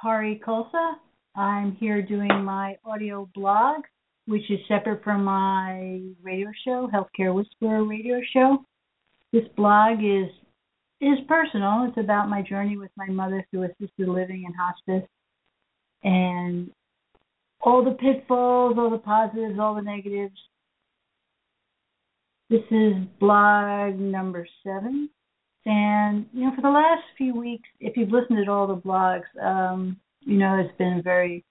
Hari Kulsa. I'm here doing my audio blog, which is separate from my radio show, Healthcare Whisperer radio show. This blog is is personal. It's about my journey with my mother through assisted living and hospice, and all the pitfalls, all the positives, all the negatives. This is blog number seven. And, you know, for the last few weeks, if you've listened to all the blogs, um, you know, it's been very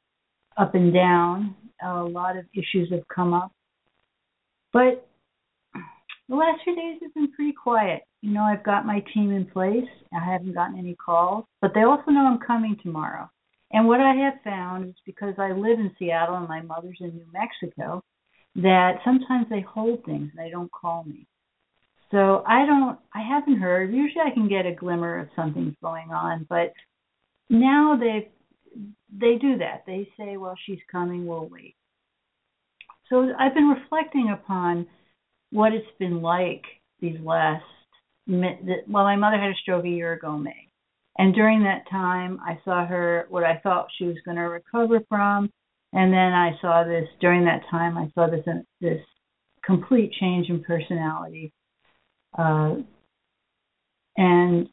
up and down. A lot of issues have come up. But the last few days have been pretty quiet. You know, I've got my team in place. I haven't gotten any calls, but they also know I'm coming tomorrow. And what I have found is because I live in Seattle and my mother's in New Mexico, that sometimes they hold things and they don't call me. So I don't, I haven't heard. Usually I can get a glimmer of something's going on, but now they they do that. They say, well, she's coming, we'll wait. So I've been reflecting upon what it's been like these last. Well, my mother had a stroke a year ago, May, and during that time, I saw her what I thought she was going to recover from, and then I saw this during that time. I saw this uh, this complete change in personality uh, and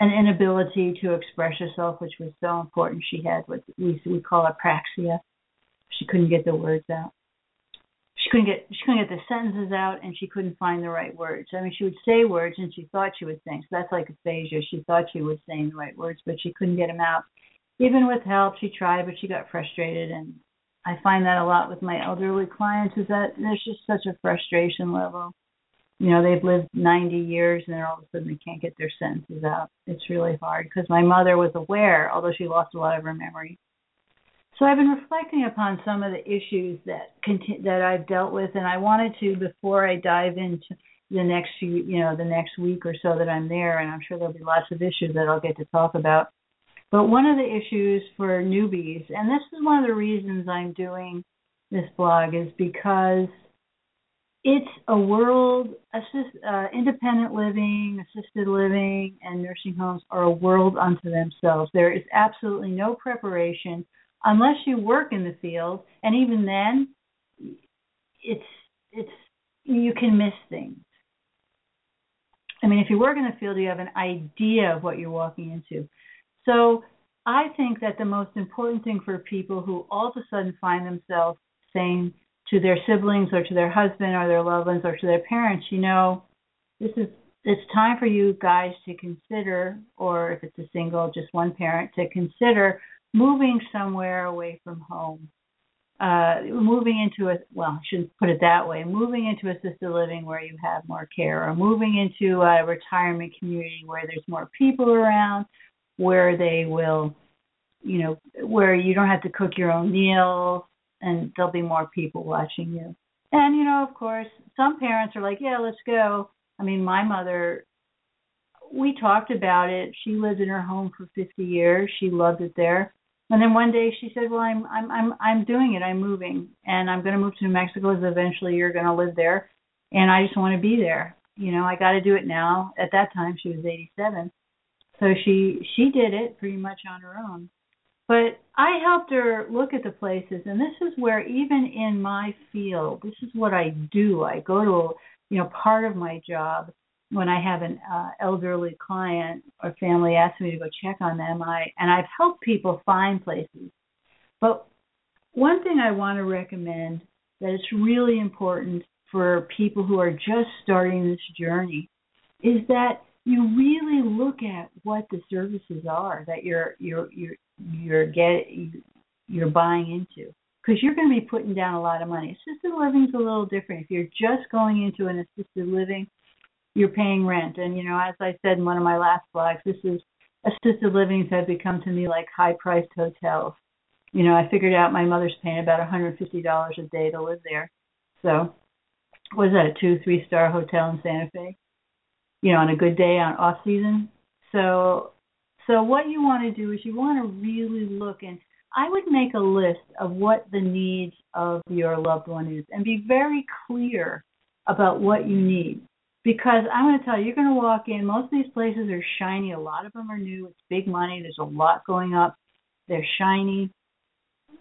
an inability to express herself, which was so important. She had what we we call apraxia. She couldn't get the words out. She couldn't get she couldn't get the sentences out, and she couldn't find the right words. I mean, she would say words, and she thought she was saying. So that's like aphasia. She thought she was saying the right words, but she couldn't get them out. Even with help, she tried, but she got frustrated, and I find that a lot with my elderly clients. Is that there's just such a frustration level you know they've lived 90 years and then all of a sudden they can't get their sentences out it's really hard because my mother was aware although she lost a lot of her memory. So i've been reflecting upon some of the issues that conti- that i've dealt with and i wanted to before i dive into the next few you know the next week or so that i'm there and i'm sure there'll be lots of issues that i'll get to talk about but one of the issues for newbies and this is one of the reasons i'm doing this blog is because it's a world assist, uh, independent living assisted living and nursing homes are a world unto themselves. There is absolutely no preparation unless you work in the field and even then it's it's you can miss things. I mean if you work in the field you have an idea of what you're walking into. So i think that the most important thing for people who all of a sudden find themselves saying to their siblings or to their husband or their loved ones or to their parents, you know, this is it's time for you guys to consider, or if it's a single, just one parent, to consider moving somewhere away from home. Uh, moving into a well, I shouldn't put it that way. Moving into assisted living where you have more care, or moving into a retirement community where there's more people around, where they will, you know, where you don't have to cook your own meals, and there'll be more people watching you. And you know, of course, some parents are like, "Yeah, let's go." I mean, my mother we talked about it. She lived in her home for 50 years. She loved it there. And then one day she said, "Well, I'm I'm I'm I'm doing it. I'm moving, and I'm going to move to New Mexico. Because eventually you're going to live there, and I just want to be there. You know, I got to do it now." At that time, she was 87, so she she did it pretty much on her own. But I helped her look at the places, and this is where even in my field, this is what I do. I go to, you know, part of my job when I have an uh, elderly client or family asks me to go check on them. I and I've helped people find places. But one thing I want to recommend that it's really important for people who are just starting this journey is that you really look at what the services are that you're you're you're you're get you're buying into. because you're going to be putting down a lot of money. Assisted living's a little different. If you're just going into an assisted living, you're paying rent. And you know, as I said in one of my last blogs, this is assisted livings have become to me like high priced hotels. You know, I figured out my mother's paying about $150 a day to live there. So, was that a two, three star hotel in Santa Fe? You know, on a good day on off season. So, so what you want to do is you want to really look and I would make a list of what the needs of your loved one is and be very clear about what you need. Because I'm going to tell you, you're going to walk in, most of these places are shiny. A lot of them are new. It's big money. There's a lot going up. They're shiny.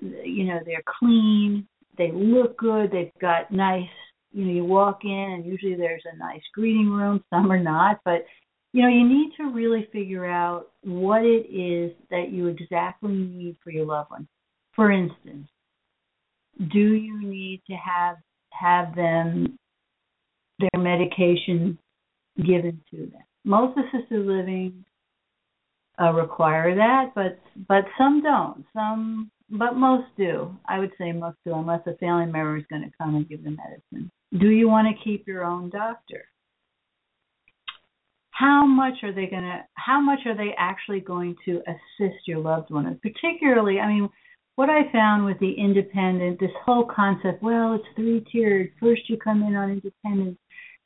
You know, they're clean. They look good. They've got nice, you know, you walk in and usually there's a nice greeting room. Some are not. But you know, you need to really figure out what it is that you exactly need for your loved one. For instance, do you need to have have them their medication given to them? Most assisted living uh, require that, but but some don't. Some, but most do. I would say most do, unless a family member is going to come and give them medicine. Do you want to keep your own doctor? How much are they going to how much are they actually going to assist your loved one particularly i mean what i found with the independent this whole concept well it's three tiered first you come in on independence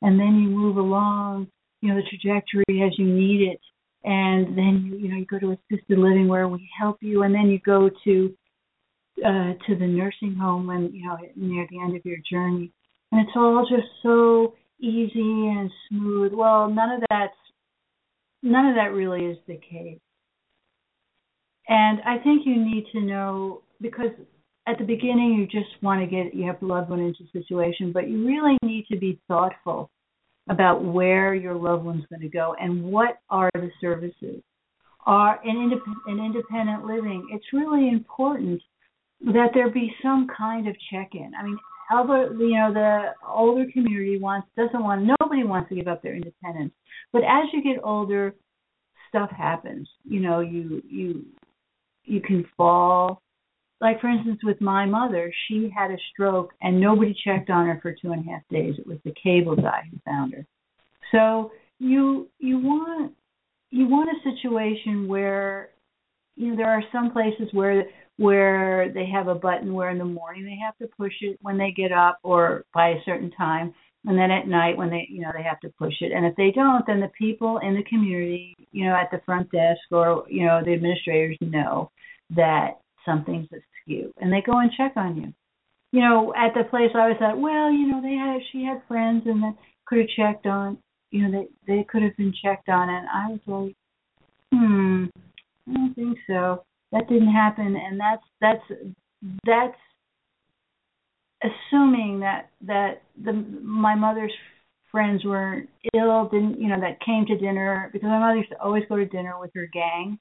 and then you move along you know the trajectory as you need it. And then you you know you go to assisted living where we help you and then you go to uh to the nursing home when you know near the end of your journey. And it's all just so easy and smooth. Well, none of that's none of that really is the case. And I think you need to know because at the beginning you just want to get you have loved one into a situation, but you really need to be thoughtful about where your loved one's going to go and what are the services. Are in, independent, in independent living, it's really important that there be some kind of check-in. I mean, elder, you know, the older community wants doesn't want nobody wants to give up their independence. But as you get older, stuff happens. You know, you you you can fall. Like for instance, with my mother, she had a stroke and nobody checked on her for two and a half days. It was the cable guy who found her. So you you want you want a situation where you know there are some places where where they have a button where in the morning they have to push it when they get up or by a certain time. And then at night when they you know they have to push it. And if they don't then the people in the community you know at the front desk or you know the administrators know that something's askew and they go and check on you. You know at the place i was at well you know they had she had friends and that could have checked on you know they they could have been checked on. And i was like hmm i don't think so that didn't happen and that's that's that's assuming that that the my mother's friends weren't ill didn't you know that came to dinner because my mother used to always go to dinner with her gang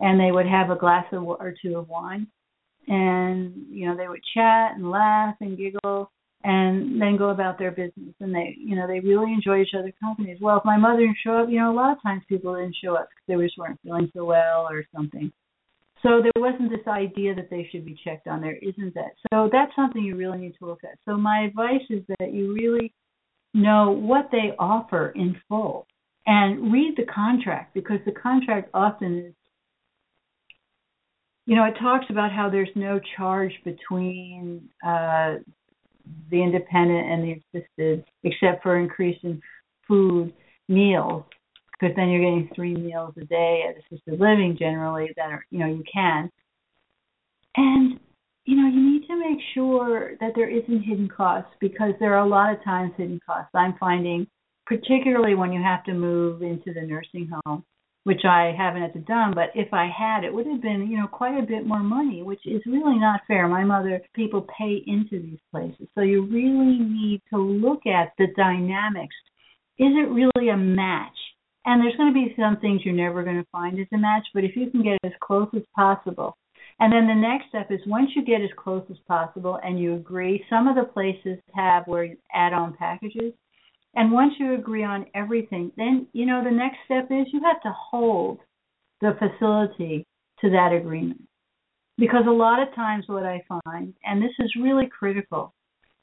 and they would have a glass of, or two of wine and you know they would chat and laugh and giggle and then go about their business and they you know they really enjoy each other's company as well. If my mother didn't show up you know a lot of times people didn't show up because they just weren't feeling so well or something so there wasn't this idea that they should be checked on. There isn't that. So that's something you really need to look at. So my advice is that you really know what they offer in full and read the contract because the contract often is you know it talks about how there's no charge between uh the independent and the assisted except for increase in food meals because then you're getting three meals a day at assisted living generally that are you know you can. And you know you need to make sure that there isn't hidden costs because there are a lot of times hidden costs. I'm finding particularly when you have to move into the nursing home which i haven't had to done but if i had it would have been you know quite a bit more money which is really not fair. My mother people pay into these places. So you really need to look at the dynamics. Is it really a match and there's going to be some things you're never going to find as a match, but if you can get as close as possible. And then the next step is once you get as close as possible and you agree, some of the places have where add on packages. And once you agree on everything, then you know the next step is you have to hold the facility to that agreement. Because a lot of times, what I find, and this is really critical,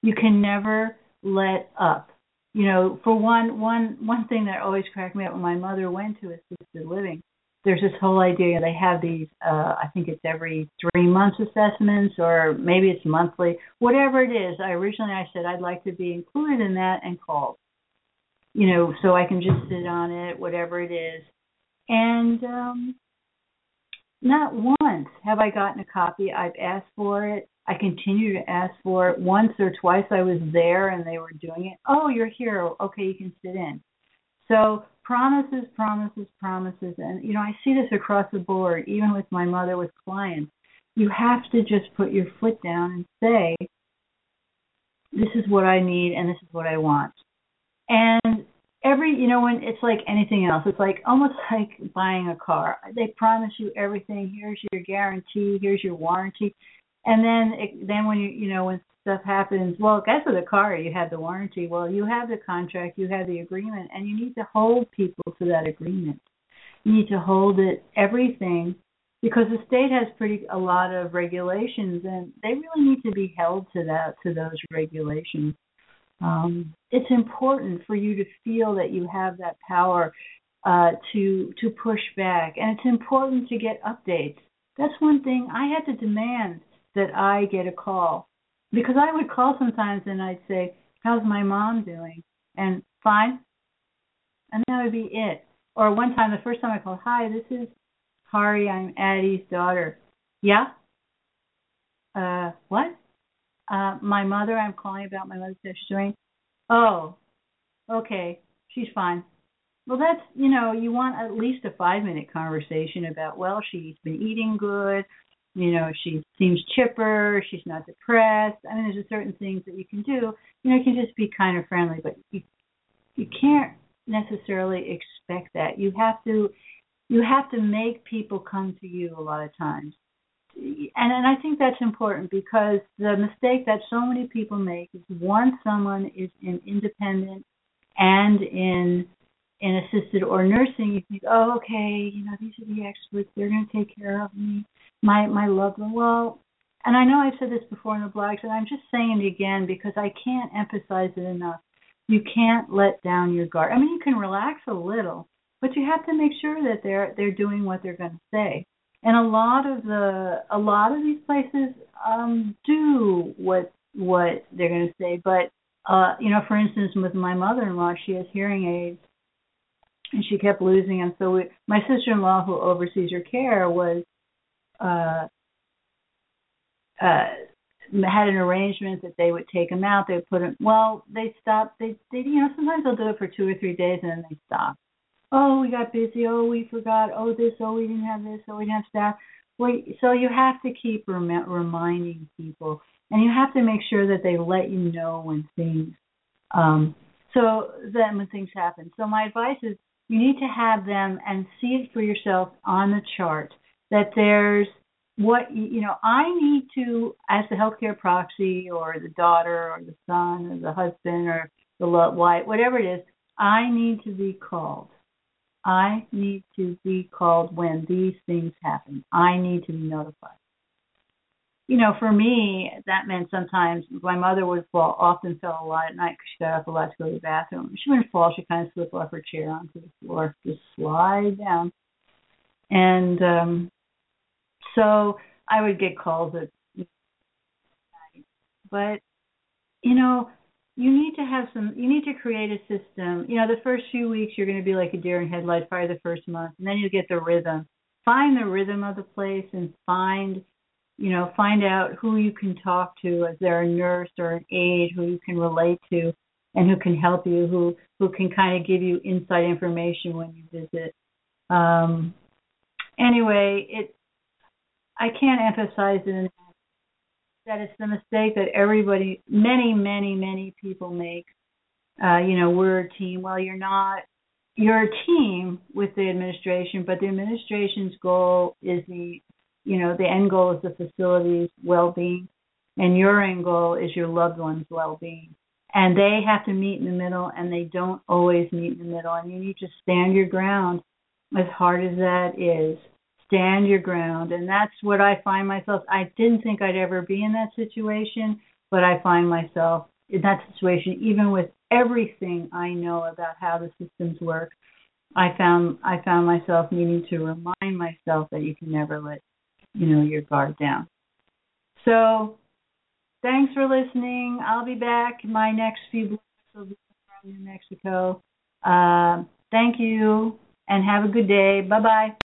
you can never let up. You know, for one, one, one thing that always cracked me up when my mother went to assisted living, there's this whole idea they have these. Uh, I think it's every three months assessments, or maybe it's monthly, whatever it is. I originally I said I'd like to be included in that and called. You know, so I can just sit on it, whatever it is. And um not once have I gotten a copy. I've asked for it. I continue to ask for it. Once or twice I was there and they were doing it. Oh, you're here. Okay, you can sit in. So promises, promises, promises. And, you know, I see this across the board, even with my mother, with clients. You have to just put your foot down and say, this is what I need and this is what I want. And every you know when it's like anything else it's like almost like buying a car they promise you everything here's your guarantee here's your warranty and then it, then when you you know when stuff happens well guess with a car you had the warranty. Well you have the contract you have the agreement and you need to hold people to that agreement. You need to hold it everything because the state has pretty a lot of regulations and they really need to be held to that to those regulations. Um, it's important for you to feel that you have that power uh, to to push back, and it's important to get updates. That's one thing I had to demand that I get a call because I would call sometimes and I'd say, "How's my mom doing?" and fine, and that would be it. Or one time, the first time I called, "Hi, this is Hari. I'm Addie's daughter." Yeah. Uh, what? Uh, my mother, I'm calling about my mother's doing. Oh, okay, she's fine. Well, that's you know, you want at least a five minute conversation about well, she's been eating good, you know, she seems chipper, she's not depressed. I mean, there's certain things that you can do. You know, you can just be kind of friendly, but you you can't necessarily expect that. You have to you have to make people come to you a lot of times and and I think that's important because the mistake that so many people make is once someone is in independent and in in assisted or nursing, you think, oh, okay, you know, these are the experts; they're going to take care of me, my my loved one. Well, and I know I've said this before in the blogs, and I'm just saying it again because I can't emphasize it enough. You can't let down your guard. I mean, you can relax a little, but you have to make sure that they're they're doing what they're going to say and a lot of the a lot of these places um do what what they're going to say but uh you know for instance with my mother-in-law she has hearing aids and she kept losing them so we, my sister-in-law who oversees her care was uh uh had an arrangement that they would take them out they would put them well they stopped they they you know sometimes they'll do it for two or three days and then they stop oh, we got busy, oh, we forgot, oh, this, oh, we didn't have this, oh, we didn't have staff. Wait, so you have to keep rem- reminding people, and you have to make sure that they let you know when things, um, so then when things happen. So my advice is you need to have them and see it for yourself on the chart that there's what you know i need to as the healthcare proxy or the daughter or the son or the husband or the wife whatever it is i need to be called I need to be called when these things happen. I need to be notified. You know, for me, that meant sometimes my mother would fall, often fell a lot at night because she got up a lot to go to the bathroom. She wouldn't fall; she kind of slip off her chair onto the floor, just slide down. And um so I would get calls at night. But you know, you need to have some you need to create a system. You know the first few weeks you're going to be like a deer in headlights probably the first month and then you get the rhythm. Find the rhythm of the place and find you know find out who you can talk to Is they're a nurse or an aide who you can relate to and who can help you who who can kind of give you inside information when you visit. Um anyway it i can't emphasize it enough that it's the mistake that everybody, many, many, many people make. Uh, you know, we're a team. Well, you're not. You're a team with the administration, but the administration's goal is the, you know, the end goal is the facility's well-being, and your end goal is your loved one's well-being. And they have to meet in the middle, and they don't always meet in the middle. And you need to stand your ground, as hard as that is. Stand your ground. And that's what I find myself. I didn't think I'd ever be in that situation, but I find myself in that situation, even with everything I know about how the systems work. I found I found myself needing to remind myself that you can never let you know your guard down. So thanks for listening. I'll be back. My next few blogs will be from New Mexico. Uh, thank you and have a good day. Bye bye.